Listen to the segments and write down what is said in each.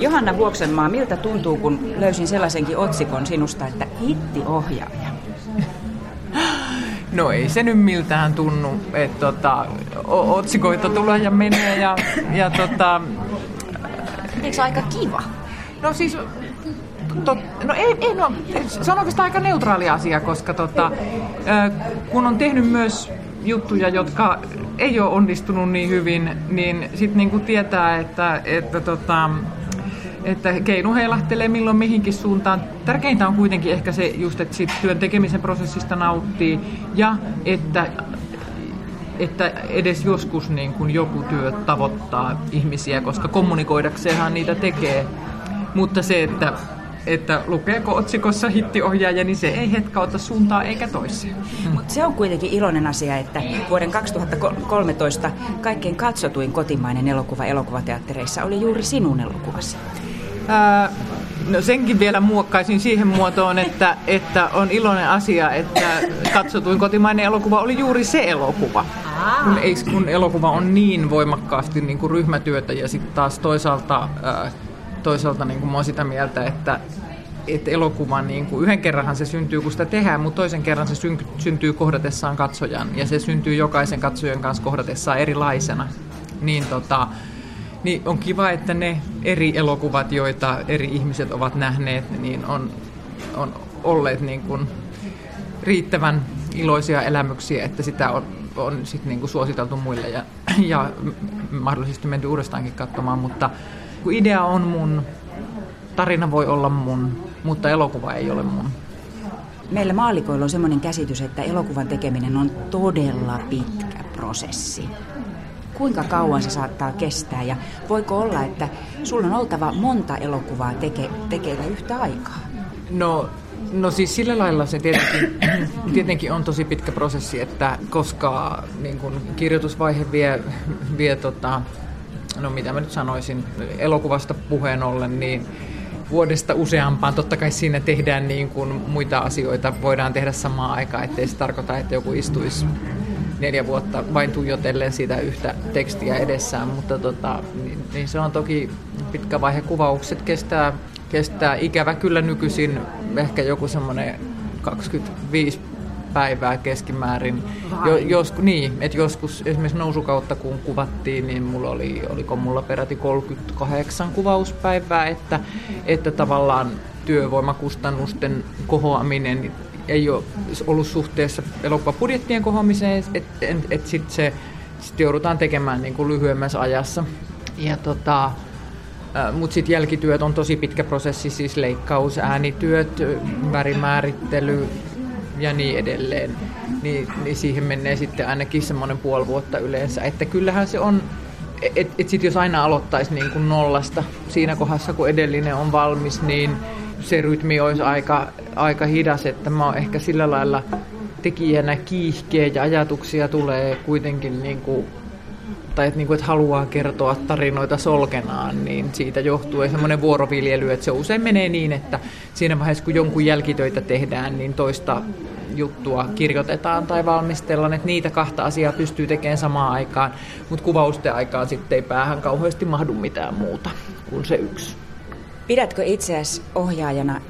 Johanna Vuoksenmaa, miltä tuntuu, kun löysin sellaisenkin otsikon sinusta, että hittiohjaaja? No ei se nyt miltään tunnu, että tota, otsikoita tulee ja menee ja, ja tota... Eikö se aika kiva? No siis, tot, no ei, ei no, se on oikeastaan aika neutraali asia, koska tota, kun on tehnyt myös juttuja, jotka ei ole onnistunut niin hyvin, niin sitten niinku tietää, että, että tota, että keinu heilahtelee milloin mihinkin suuntaan. Tärkeintä on kuitenkin ehkä se just, että sit työn tekemisen prosessista nauttii ja että, että edes joskus niin kun joku työ tavoittaa ihmisiä, koska kommunikoidakseenhan niitä tekee. Mutta se, että että lukeeko otsikossa hittiohjaaja, niin se ei hetkauta suuntaa eikä toiseen. Mutta se on kuitenkin iloinen asia, että vuoden 2013 kaikkein katsotuin kotimainen elokuva elokuvateattereissa oli juuri sinun elokuvasi. Ää, no senkin vielä muokkaisin siihen muotoon, että, että on iloinen asia, että katsotuin kotimainen elokuva oli juuri se elokuva. Kun, ei, kun elokuva on niin voimakkaasti niin kuin ryhmätyötä ja sitten taas toisaalta, ää, toisaalta niin kuin mä sitä mieltä, että, että elokuva, niin kuin, yhden kerranhan se syntyy, kun sitä tehdään, mutta toisen kerran se syntyy kohdatessaan katsojan ja se syntyy jokaisen katsojan kanssa kohdatessaan erilaisena. Niin tota, niin on kiva, että ne eri elokuvat, joita eri ihmiset ovat nähneet, niin on, on olleet niin kuin riittävän iloisia elämyksiä, että sitä on, on sit niin kuin suositeltu muille ja, ja mahdollisesti menty uudestaankin katsomaan, mutta kun idea on mun, tarina voi olla mun, mutta elokuva ei ole mun. Meillä maalikoilla on sellainen käsitys, että elokuvan tekeminen on todella pitkä prosessi kuinka kauan se saattaa kestää ja voiko olla, että sulla on oltava monta elokuvaa teke, tekeillä yhtä aikaa? No, no siis sillä lailla se tietenkin, tietenkin on tosi pitkä prosessi, että koska niin kun kirjoitusvaihe vie, vie tota, no mitä mä nyt sanoisin, elokuvasta puheen ollen, niin vuodesta useampaan. Totta kai siinä tehdään niin kuin muita asioita, voidaan tehdä samaan aikaan, ettei se tarkoita, että joku istuisi neljä vuotta vain tuijotellen sitä yhtä tekstiä edessään, mutta tota, niin, niin se on toki pitkä vaihe. Kuvaukset kestää, kestää ikävä kyllä nykyisin ehkä joku semmoinen 25 päivää keskimäärin. Jo, jos, niin, että joskus esimerkiksi nousukautta kun kuvattiin, niin mulla oli, oliko mulla peräti 38 kuvauspäivää, että, että tavallaan työvoimakustannusten kohoaminen ei ole ollut suhteessa elokuvapudjettien kohoamiseen, että et, et sitten se sit joudutaan tekemään niin kuin lyhyemmässä ajassa. Ja tota, mutta sitten jälkityöt on tosi pitkä prosessi, siis leikkaus, äänityöt, värimäärittely ja niin edelleen. Niin, niin siihen menee sitten ainakin semmoinen puoli vuotta yleensä. Että kyllähän se on, että et sitten jos aina aloittaisi niin kuin nollasta siinä kohdassa, kun edellinen on valmis, niin se rytmi olisi aika, aika hidas, että mä oon ehkä sillä lailla tekijänä kiihkeä ja ajatuksia tulee kuitenkin niin kuin, tai että, niin kuin, että haluaa kertoa tarinoita solkenaan, niin siitä johtuu semmoinen vuoroviljely, että se usein menee niin, että siinä vaiheessa kun jonkun jälkitöitä tehdään, niin toista juttua kirjoitetaan tai valmistellaan, että niitä kahta asiaa pystyy tekemään samaan aikaan, mutta kuvausten aikaan sitten ei päähän kauheasti mahdu mitään muuta kuin se yksi. Pidätkö itseäsi ohjaajana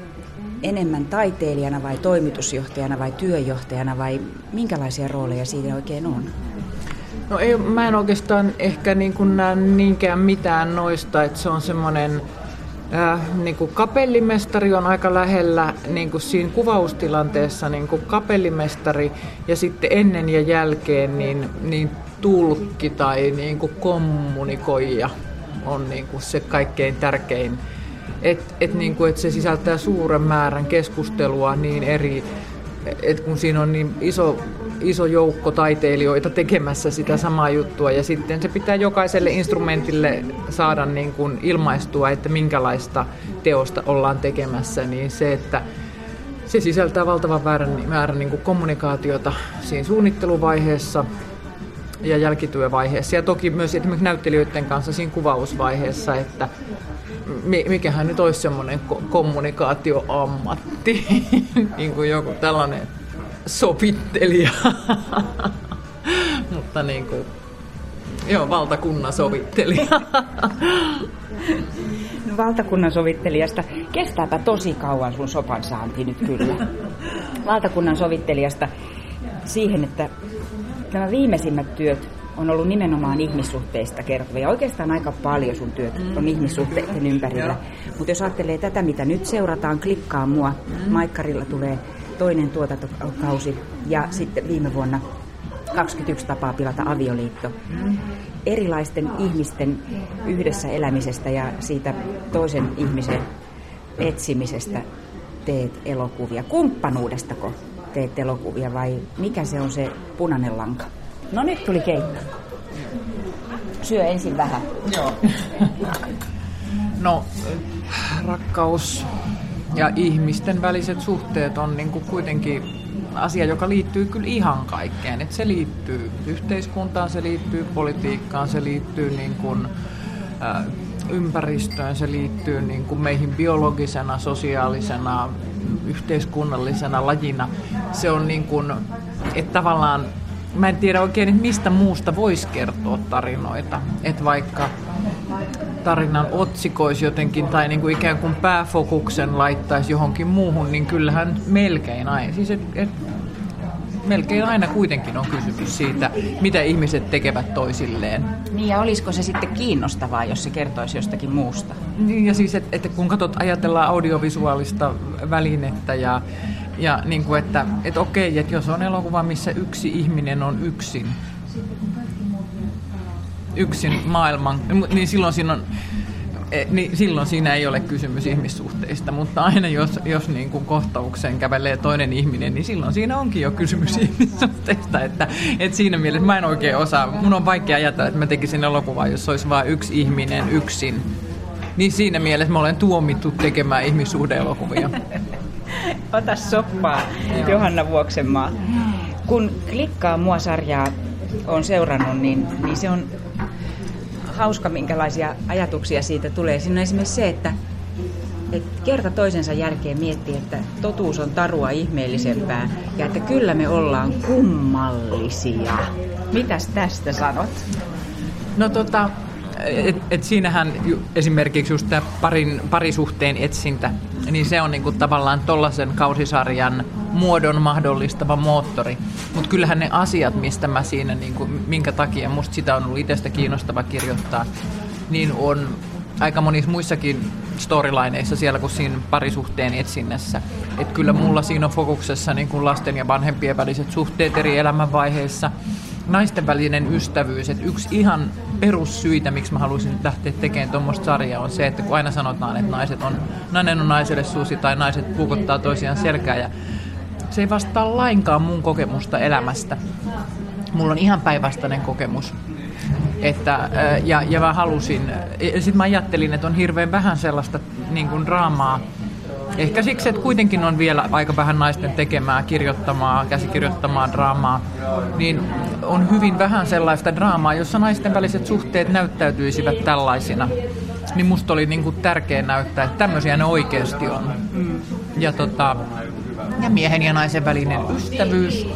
enemmän taiteilijana vai toimitusjohtajana vai työjohtajana vai minkälaisia rooleja siinä oikein on? No ei, mä en oikeastaan ehkä niin kuin näe niinkään mitään noista, että se on semmoinen äh, niin kuin kapellimestari on aika lähellä niin kuin siinä kuvaustilanteessa niin kuin kapellimestari ja sitten ennen ja jälkeen niin, niin tulkki tai niin kuin kommunikoija on niin kuin se kaikkein tärkein että et niinku, et se sisältää suuren määrän keskustelua niin eri, että kun siinä on niin iso, iso joukko taiteilijoita tekemässä sitä samaa juttua. Ja sitten se pitää jokaiselle instrumentille saada niin kuin ilmaistua, että minkälaista teosta ollaan tekemässä, niin se, että se sisältää valtavan määrän, määrän niin kuin kommunikaatiota siinä suunnitteluvaiheessa ja jälkityövaiheessa. Ja toki myös esimerkiksi näyttelijöiden kanssa siinä kuvausvaiheessa, että mikähän nyt olisi semmoinen kommunikaatioammatti, niin kuin joku tällainen sopittelija. Mutta niin kuin, Joo, valtakunnan sovittelija. No, valtakunnan sovittelijasta. Kestääpä tosi kauan sun sopan saanti nyt kyllä. Valtakunnan sovittelijasta siihen, että nämä viimeisimmät työt on ollut nimenomaan ihmissuhteista kertovia. Oikeastaan aika paljon sun työt on mm. ihmissuhteiden ympärillä. Mutta jos ajattelee tätä, mitä nyt seurataan, klikkaa mua. Mm. Maikkarilla tulee toinen tuotantokausi ja sitten viime vuonna 21 tapaa pilata avioliitto. Mm. Erilaisten ihmisten yhdessä elämisestä ja siitä toisen ihmisen etsimisestä teet elokuvia. Kumppanuudestako teet elokuvia vai mikä se on se punainen lanka? No nyt tuli keitto. Syö ensin vähän. Joo. No, rakkaus ja ihmisten väliset suhteet on niin kuin kuitenkin asia, joka liittyy kyllä ihan kaikkeen. Et se liittyy yhteiskuntaan, se liittyy politiikkaan, se liittyy niin kuin, äh, ympäristöön, se liittyy niin kuin meihin biologisena, sosiaalisena, yhteiskunnallisena lajina. Se on niin kuin, että tavallaan mä en tiedä oikein, että mistä muusta voisi kertoa tarinoita. Että vaikka tarinan otsikoisi jotenkin tai niin kuin ikään kuin pääfokuksen laittaisi johonkin muuhun, niin kyllähän melkein aina, siis et, et, melkein aina kuitenkin on kysymys siitä, mitä ihmiset tekevät toisilleen. Niin ja olisiko se sitten kiinnostavaa, jos se kertoisi jostakin muusta? Niin ja siis, että et kun katsot, ajatellaan audiovisuaalista välinettä ja ja niin kuin, että, että okei, että jos on elokuva, missä yksi ihminen on yksin, yksin maailman, niin silloin siinä on e, niin silloin siinä ei ole kysymys ihmissuhteista, mutta aina jos, jos niin kuin kohtaukseen kävelee toinen ihminen, niin silloin siinä onkin jo kysymys ihmissuhteista. Että, että siinä mielessä mä en oikein osaa, mun on vaikea ajatella, että mä tekisin elokuvaa, jos olisi vain yksi ihminen yksin. Niin siinä mielessä mä olen tuomittu tekemään ihmissuhdeelokuvia. Ota soppaa. Johanna Vuoksenmaa. Kun klikkaa mua sarjaa on seurannut, niin, niin se on hauska, minkälaisia ajatuksia siitä tulee. Siinä on esimerkiksi se, että, että kerta toisensa jälkeen miettii, että totuus on tarua ihmeellisempää ja että kyllä me ollaan kummallisia. Mitäs tästä sanot? No tota, et, et siinähän esimerkiksi just tämä parin, parisuhteen etsintä, niin se on niinku tavallaan tollaisen kausisarjan muodon mahdollistava moottori. Mutta kyllähän ne asiat, mistä mä siinä, niinku, minkä takia musta sitä on ollut itsestä kiinnostava kirjoittaa, niin on aika monissa muissakin storylineissa siellä kuin siinä parisuhteen etsinnässä. Että kyllä mulla siinä on fokuksessa niin kuin lasten ja vanhempien väliset suhteet eri elämänvaiheissa – naisten välinen ystävyys. Että yksi ihan perussyitä, miksi mä haluaisin lähteä tekemään tuommoista sarjaa, on se, että kun aina sanotaan, että naiset on, nainen on naiselle susi tai naiset puukottaa toisiaan selkää ja se ei vastaa lainkaan mun kokemusta elämästä. Mulla on ihan päinvastainen kokemus. Että, ja, ja mä halusin, sitten mä ajattelin, että on hirveän vähän sellaista niin kuin draamaa, Ehkä siksi, että kuitenkin on vielä aika vähän naisten tekemää, kirjoittamaa, käsikirjoittamaa draamaa, niin on hyvin vähän sellaista draamaa, jossa naisten väliset suhteet näyttäytyisivät tällaisina. Niin musta oli niin kuin tärkeää näyttää, että tämmöisiä ne oikeasti on. Ja, tota, ja miehen ja naisen välinen ystävyys,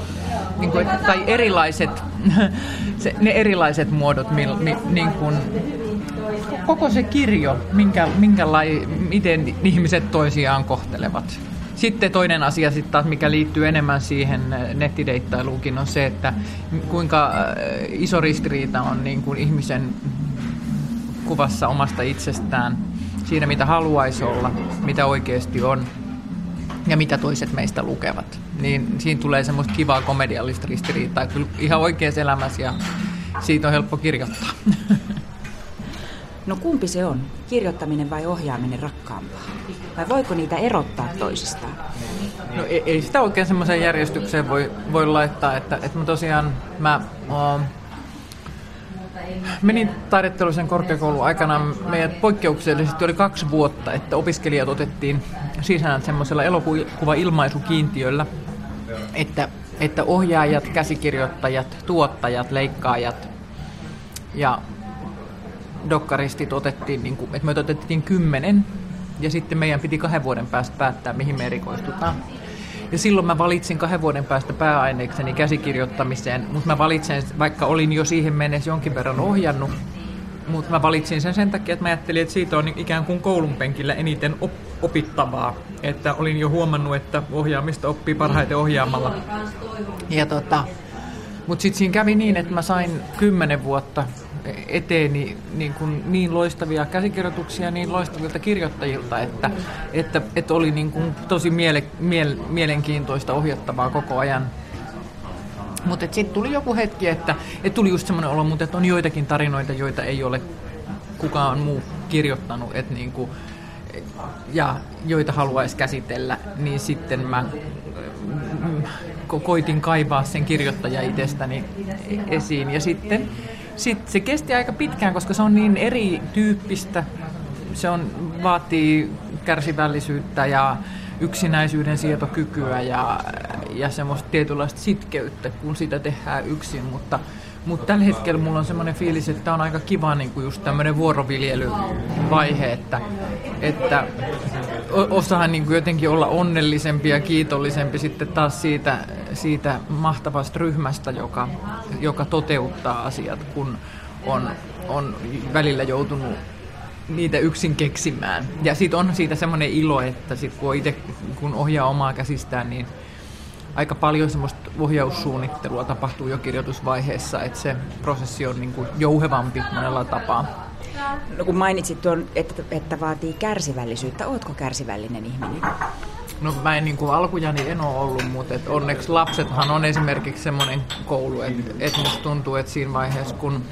niin kuin, tai erilaiset, se, ne erilaiset muodot, mi, mi, niin kuin, koko se kirjo, minkä, minkä lai, miten ihmiset toisiaan kohtelevat. Sitten toinen asia sitten taas, mikä liittyy enemmän siihen nettideittailuunkin, on se, että kuinka äh, iso ristiriita on niin kuin ihmisen kuvassa omasta itsestään, siinä mitä haluaisi olla, mitä oikeasti on ja mitä toiset meistä lukevat. Niin siinä tulee semmoista kivaa komediallista ristiriitaa kyllä ihan oikeassa elämässä ja siitä on helppo kirjoittaa. No kumpi se on, kirjoittaminen vai ohjaaminen rakkaampaa? Vai voiko niitä erottaa toisistaan? No ei, ei sitä oikein semmoiseen järjestykseen voi, voi laittaa, että, että mä tosiaan mä, uh, menin taidetteluisen korkeakoulun aikana, meidät poikkeuksellisesti oli kaksi vuotta, että opiskelijat otettiin sisään semmoisella elokuva-ilmaisukiintiöllä, että, että ohjaajat, käsikirjoittajat, tuottajat, leikkaajat ja dokkaristit otettiin, niin kuin, että me otettiin kymmenen ja sitten meidän piti kahden vuoden päästä päättää, mihin me erikoistutaan. Ja silloin mä valitsin kahden vuoden päästä pääaineekseni käsikirjoittamiseen, mutta mä valitsin, vaikka olin jo siihen mennessä jonkin verran ohjannut, mutta mä valitsin sen sen takia, että mä ajattelin, että siitä on ikään kuin koulun penkillä eniten op- opittavaa. Että olin jo huomannut, että ohjaamista oppii parhaiten ohjaamalla. Ja tota, mutta sitten siinä kävi niin, että mä sain kymmenen vuotta eteeni niin, kuin niin loistavia käsikirjoituksia niin loistavilta kirjoittajilta, että, että, että oli niin kuin tosi miele, miele, mielenkiintoista ohjattavaa koko ajan. Mutta sitten tuli joku hetki, että, että tuli just semmoinen olo, mutta on joitakin tarinoita, joita ei ole kukaan muu kirjoittanut, että niin kuin, ja joita haluaisi käsitellä, niin sitten mä mm, koitin kaivaa sen kirjoittaja itsestäni esiin. Ja sitten sit se kesti aika pitkään, koska se on niin erityyppistä. Se on, vaatii kärsivällisyyttä ja yksinäisyyden sietokykyä ja, ja semmoista tietynlaista sitkeyttä, kun sitä tehdään yksin, mutta, mutta tällä hetkellä mulla on semmoinen fiilis, että tämä on aika kiva niin kuin just tämmöinen vuoroviljelyvaihe, että, että osaa niin kuin jotenkin olla onnellisempi ja kiitollisempi sitten taas siitä, siitä mahtavasta ryhmästä, joka, joka toteuttaa asiat, kun on, on välillä joutunut niitä yksin keksimään. Ja sitten on siitä semmoinen ilo, että sit kun itse kun ohjaa omaa käsistään, niin aika paljon semmoista ohjaussuunnittelua tapahtuu jo kirjoitusvaiheessa, että se prosessi on niin kuin jouhevampi monella tapaa. No kun mainitsit tuon, että, että vaatii kärsivällisyyttä, ootko kärsivällinen ihminen? No mä en niin kuin alkujani en ole ollut, mutta et onneksi lapsethan on esimerkiksi semmoinen koulu, että et musta tuntuu, että siinä vaiheessa kun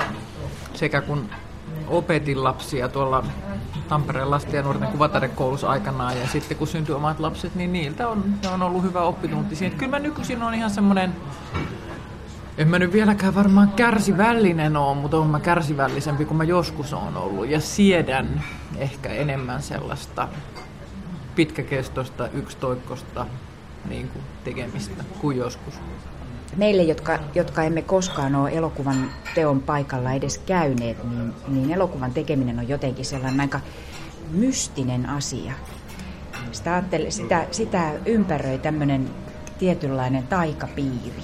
sekä kun opetin lapsia tuolla Tampereen lasten ja nuorten kuvataidekoulussa aikanaan ja sitten kun syntyi omat lapset, niin niiltä on, on ollut hyvä oppitunti siinä. Kyllä mä nykyisin on ihan semmoinen en mä nyt vieläkään varmaan kärsivällinen ole, mutta on mä kärsivällisempi kuin mä joskus on ollut. Ja siedän ehkä enemmän sellaista pitkäkestoista, yksitoikkosta niin kuin tekemistä kuin joskus. Meille, jotka, jotka emme koskaan ole elokuvan teon paikalla edes käyneet, niin, niin elokuvan tekeminen on jotenkin sellainen aika mystinen asia. Sitä, sitä, sitä ympäröi tämmöinen tietynlainen taikapiiri.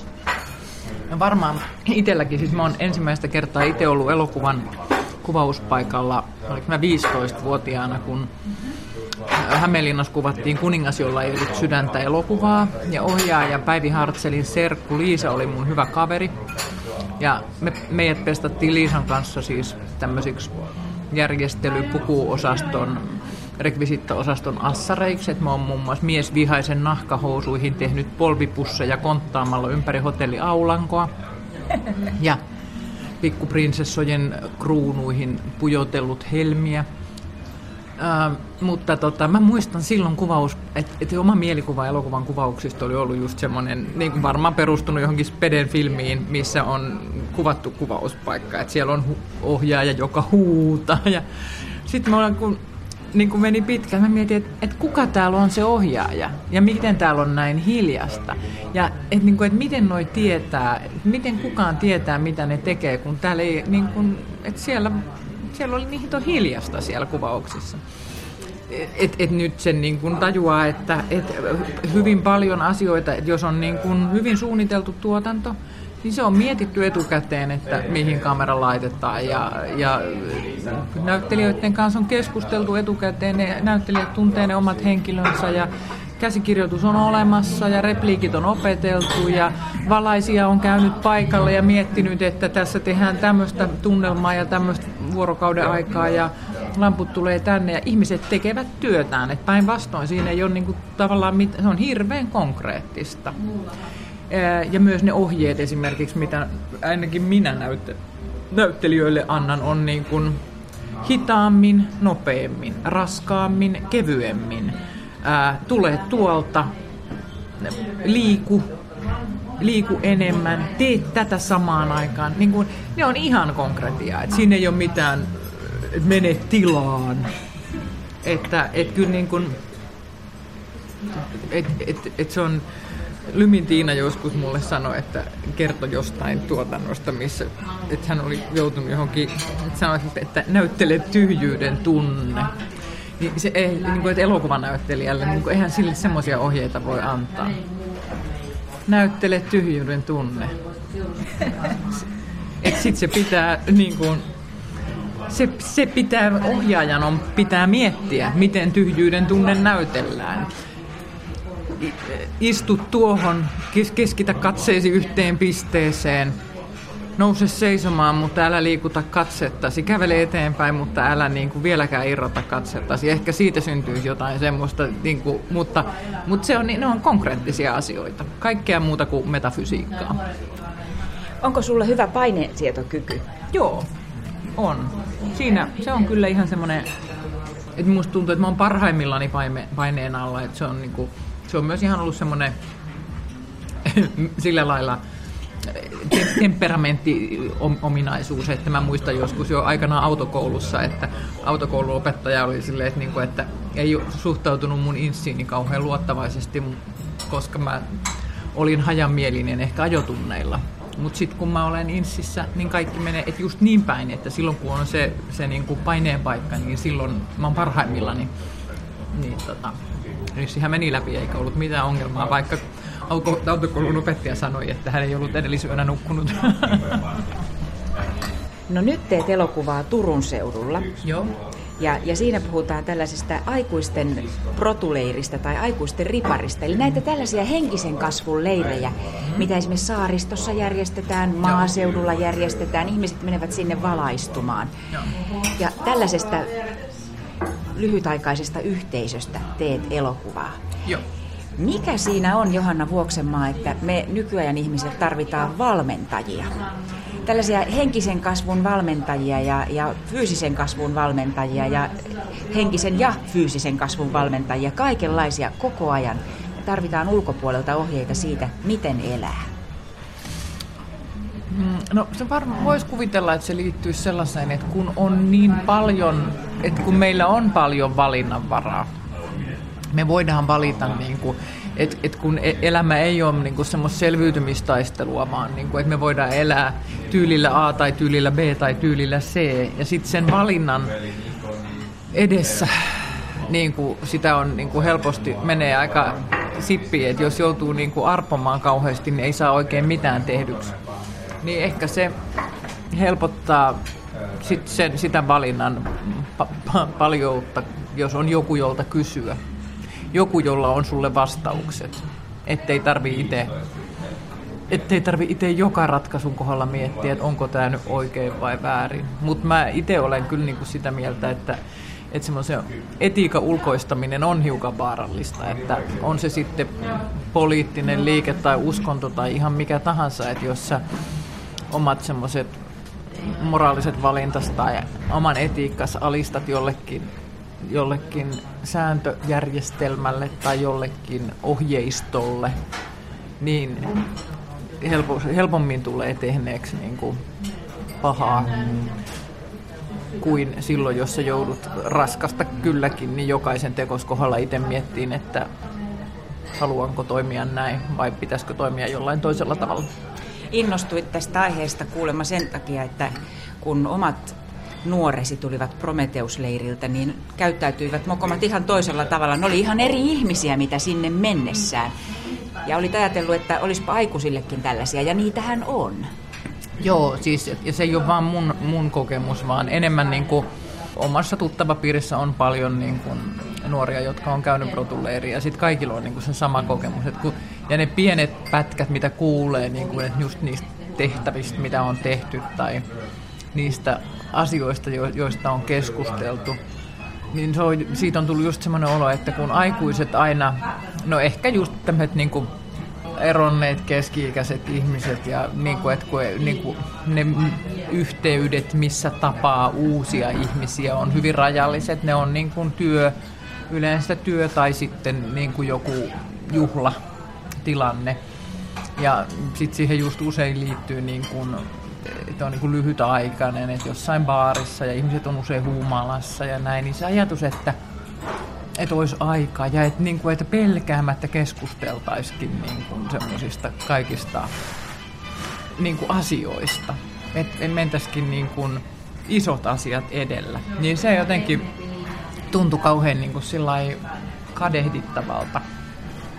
No varmaan itselläkin, siis mä oon ensimmäistä kertaa itse ollut elokuvan kuvauspaikalla, oliko mä 15-vuotiaana, kun Hämeenlinnassa kuvattiin Kuningas, jolla ei ollut sydäntä elokuvaa. Ja ohjaaja Päivi Hartselin serkku Liisa oli mun hyvä kaveri. Ja me, meidät pestattiin Liisan kanssa siis tämmöisiksi järjestelypukuosaston rekvisiittaosaston assareiksi, että mä oon muun muassa miesvihaisen nahkahousuihin tehnyt polvipusseja konttaamalla ympäri hotelliaulankoa. Ja pikkuprinsessojen kruunuihin pujotellut helmiä. Äh, mutta tota, mä muistan silloin kuvaus, että et oma mielikuva elokuvan kuvauksista oli ollut just semmoinen, niin kuin varmaan perustunut johonkin Speden filmiin, missä on kuvattu kuvauspaikka. Että siellä on hu- ohjaaja, joka huutaa. Ja sitten mä olen, kun niin kuin meni pitkään, mä mietin, että, että kuka täällä on se ohjaaja ja miten täällä on näin hiljasta. Ja että, niin kuin, miten noi tietää, miten kukaan tietää, mitä ne tekee, kun täällä ei, niin kuin, että siellä, siellä oli niin hiljasta siellä kuvauksissa. Et, et nyt sen niin kuin tajuaa, että et hyvin paljon asioita, että jos on niin kuin hyvin suunniteltu tuotanto, niin se on mietitty etukäteen, että mihin kamera laitetaan ja, ja näyttelijöiden kanssa on keskusteltu etukäteen, ne näyttelijät tuntee ne omat henkilönsä ja käsikirjoitus on olemassa ja repliikit on opeteltu ja valaisia on käynyt paikalle ja miettinyt, että tässä tehdään tämmöistä tunnelmaa ja tämmöistä vuorokauden aikaa ja lamput tulee tänne ja ihmiset tekevät työtään. Että päinvastoin siinä ei ole niinku tavallaan, mit- se on hirveän konkreettista. Ja myös ne ohjeet esimerkiksi, mitä ainakin minä näytte- näyttelijöille annan, on niin kuin hitaammin, nopeammin, raskaammin, kevyemmin. Ää, tule tuolta, liiku, liiku enemmän, tee tätä samaan aikaan. Niin kuin, ne on ihan konkretiaa, että siinä ei ole mitään, että mene tilaan. Että et kyllä niin kuin, et, et, et se on, Lymin Tiina joskus mulle sanoi, että kertoi jostain tuotannosta, missä että hän oli joutunut johonkin, että sanoi, että näyttelee tyhjyyden tunne. Niin se ei, niin kuin, että elokuvanäyttelijälle, niin kuin, eihän sille semmoisia ohjeita voi antaa. näyttele tyhjyyden tunne. Sitten se pitää niin kuin, se, se pitää, ohjaajan on, pitää miettiä, miten tyhjyyden tunne näytellään. Istu tuohon, keskitä katseesi yhteen pisteeseen, nouse seisomaan, mutta älä liikuta katsettasi. Kävele eteenpäin, mutta älä niin kuin vieläkään irrota katsettasi. Ehkä siitä syntyy jotain semmoista, niin kuin, mutta, mutta se on, ne on konkreettisia asioita. Kaikkea muuta kuin metafysiikkaa. Onko sulla hyvä painesietokyky? Joo, on. Siinä se on kyllä ihan semmoinen, että musta tuntuu, että mä oon parhaimmillani paine, paineen alla. Että se, on niinku, se on myös ihan ollut semmoinen sillä lailla temperamentti-ominaisuus, että mä muistan joskus jo aikanaan autokoulussa, että autokouluopettaja oli silleen, että, niinku, että ei suhtautunut mun insiini kauhean luottavaisesti, koska mä olin hajamielinen ehkä ajotunneilla. Mutta sitten kun mä olen insissä, niin kaikki menee et just niin päin, että silloin kun on se, se niinku paineen paikka, niin silloin mä oon parhaimmillani. Niin tota, inssihän meni läpi eikä ollut mitään ongelmaa, vaikka autokoulun opettaja sanoi, että hän ei ollut edellisyönä nukkunut. No nyt teet elokuvaa Turun seudulla. Joo. Ja, ja siinä puhutaan tällaisesta aikuisten protuleiristä tai aikuisten riparista. Eli näitä tällaisia henkisen kasvun leirejä, mitä esimerkiksi saaristossa järjestetään, maaseudulla järjestetään. Ihmiset menevät sinne valaistumaan. Ja tällaisesta lyhytaikaisesta yhteisöstä teet elokuvaa. Joo. Mikä siinä on, Johanna Vuoksenmaa, että me nykyajan ihmiset tarvitaan valmentajia? Tällaisia henkisen kasvun valmentajia ja, ja fyysisen kasvun valmentajia ja henkisen ja fyysisen kasvun valmentajia, kaikenlaisia koko ajan. Me tarvitaan ulkopuolelta ohjeita siitä, miten elää. No se varmaan voisi kuvitella, että se liittyy sellaiseen, että kun on niin paljon, että kun meillä on paljon valinnanvaraa, me voidaan valita, niin kuin, että, että kun e- elämä ei ole niin kuin semmoista selviytymistaistelua, vaan niin kuin, että me voidaan elää tyylillä A tai tyylillä B tai tyylillä C, ja sitten sen valinnan edessä niin kuin sitä on niin kuin helposti menee aika sippi, että jos joutuu niin kuin arpomaan kauheasti, niin ei saa oikein mitään tehdyksi. Niin ehkä se helpottaa sit sen, sitä valinnan pa- pa- paljoutta, jos on joku, jolta kysyä joku, jolla on sulle vastaukset. Ettei tarvi itse ettei tarvi itse joka ratkaisun kohdalla miettiä, että onko tämä nyt oikein vai väärin. Mutta mä itse olen kyllä niinku sitä mieltä, että että semmoisen etiikan ulkoistaminen on hiukan vaarallista, että on se sitten poliittinen liike tai uskonto tai ihan mikä tahansa, että jos sä omat semmoiset moraaliset valintas tai oman etiikkas alistat jollekin jollekin sääntöjärjestelmälle tai jollekin ohjeistolle, niin helpo, helpommin tulee tehneeksi niin kuin pahaa kuin silloin, jos sä joudut raskasta kylläkin, niin jokaisen tekoskohdalla itse miettiin, että haluanko toimia näin vai pitäisikö toimia jollain toisella tavalla. Innostuit tästä aiheesta kuulemma sen takia, että kun omat nuoresi tulivat Prometeusleiriltä, niin käyttäytyivät mokomat ihan toisella tavalla. Ne oli ihan eri ihmisiä, mitä sinne mennessään. Ja olit ajatellut, että olisipa aikuisillekin tällaisia, ja niitähän on. Joo, siis ja se ei ole vaan mun, mun kokemus, vaan enemmän niin kuin omassa tuttavapiirissä on paljon niin kuin nuoria, jotka on käynyt protuleiria, ja sitten kaikilla on niin kuin se sama kokemus. Et kun, ja ne pienet pätkät, mitä kuulee, niin kuin, että just niistä tehtävistä, mitä on tehty, tai niistä asioista, joista on keskusteltu, niin se on, siitä on tullut just semmoinen olo, että kun aikuiset aina, no ehkä just tämmöiset niin kuin eronneet keski-ikäiset ihmiset ja niin kuin, että kun, niin kuin ne yhteydet, missä tapaa uusia ihmisiä, on hyvin rajalliset. Ne on niin kuin työ, yleensä työ tai sitten niin kuin joku juhlatilanne. Ja sitten siihen just usein liittyy niin kuin on niin lyhytaikainen, että jossain baarissa ja ihmiset on usein huumalassa ja näin, niin se ajatus, että, että olisi aikaa ja että, niin kuin, että pelkäämättä keskusteltaisikin niin kuin semmoisista kaikista niin kuin asioista, että mentäisikin niin kuin isot asiat edellä, niin se jotenkin tuntui kauhean niin kuin kadehdittavalta.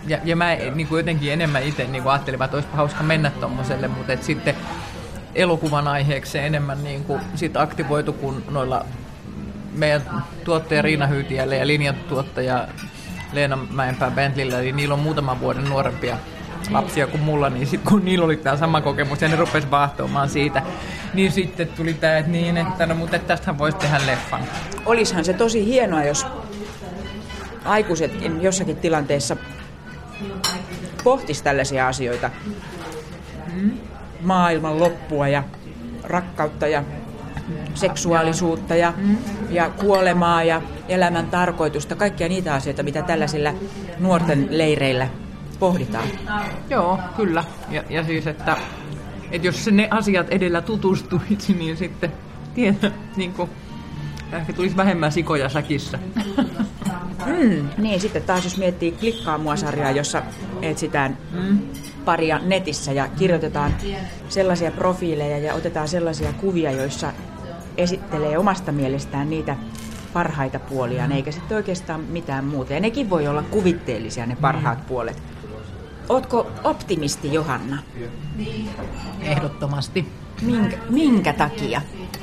ja, ja mä niin kuin jotenkin enemmän itse niin kuin ajattelin, että olisi hauska mennä tuommoiselle, mutta et sitten elokuvan aiheeksi enemmän niin kuin sit aktivoitu kuin noilla meidän tuottaja Riina Hyytiälle ja linjatuottaja Leena Mäenpää Bentleyllä, eli niillä on muutaman vuoden nuorempia lapsia kuin mulla, niin sitten kun niillä oli tämä sama kokemus ja ne rupesi vahtoamaan siitä, niin sitten tuli tämä, että niin, että no mutta tästähän voisi tehdä leffan. Olishan se tosi hienoa, jos aikuisetkin jossakin tilanteessa pohtis tällaisia asioita. Mm. Maailman loppua ja rakkautta ja seksuaalisuutta ja, ja kuolemaa ja elämän tarkoitusta, kaikkia niitä asioita, mitä tällaisilla nuorten leireillä pohditaan. Joo, kyllä. Ja, ja siis, että, että jos ne asiat edellä tutustuisi, niin sitten tiedä, niin kuin, ehkä tulisi vähemmän sikoja säkissä. Mm, niin, sitten taas jos miettii Klikkaa mua-sarjaa, jossa etsitään mm. Paria netissä ja kirjoitetaan sellaisia profiileja ja otetaan sellaisia kuvia, joissa esittelee omasta mielestään niitä parhaita puolia, eikä sitten oikeastaan mitään muuta. Ja nekin voi olla kuvitteellisia ne parhaat mm. puolet. Ootko optimisti, Johanna? Ehdottomasti. Minkä, minkä takia?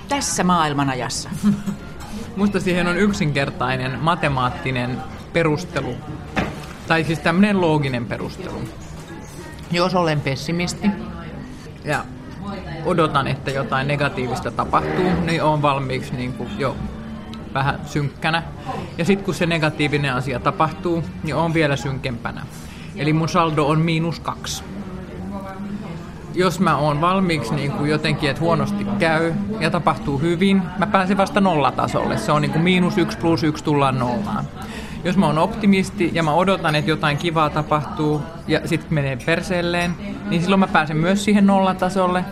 Tässä maailmanajassa. Musta siihen on yksinkertainen matemaattinen perustelu. Tai siis tämmöinen looginen perustelu. Jos olen pessimisti ja odotan, että jotain negatiivista tapahtuu, niin on valmiiksi niin kuin jo vähän synkkänä. Ja sitten kun se negatiivinen asia tapahtuu, niin on vielä synkempänä. Eli mun saldo on miinus kaksi. Jos mä oon valmiiksi niin kuin jotenkin, että huonosti käy ja tapahtuu hyvin, mä pääsen vasta nollatasolle. Se on niin kuin miinus yksi plus yksi tullaan nollaan. Jos mä oon optimisti ja mä odotan, että jotain kivaa tapahtuu ja sitten menee perseelleen, niin silloin mä pääsen myös siihen nollatasolle.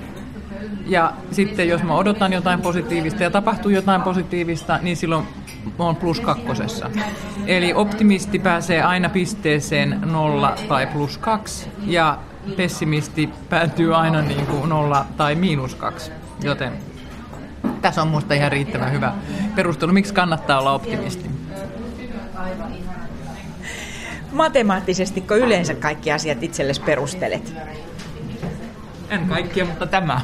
Ja sitten jos mä odotan jotain positiivista ja tapahtuu jotain positiivista, niin silloin on plus kakkosessa. Eli optimisti pääsee aina pisteeseen nolla tai plus kaksi ja pessimisti päätyy aina niin kuin nolla tai miinus kaksi. Joten tässä on minusta ihan riittävän hyvä perustelu, miksi kannattaa olla optimisti. Matemaattisesti, kun yleensä kaikki asiat itsellesi perustelet? En kaikkia, mutta tämä.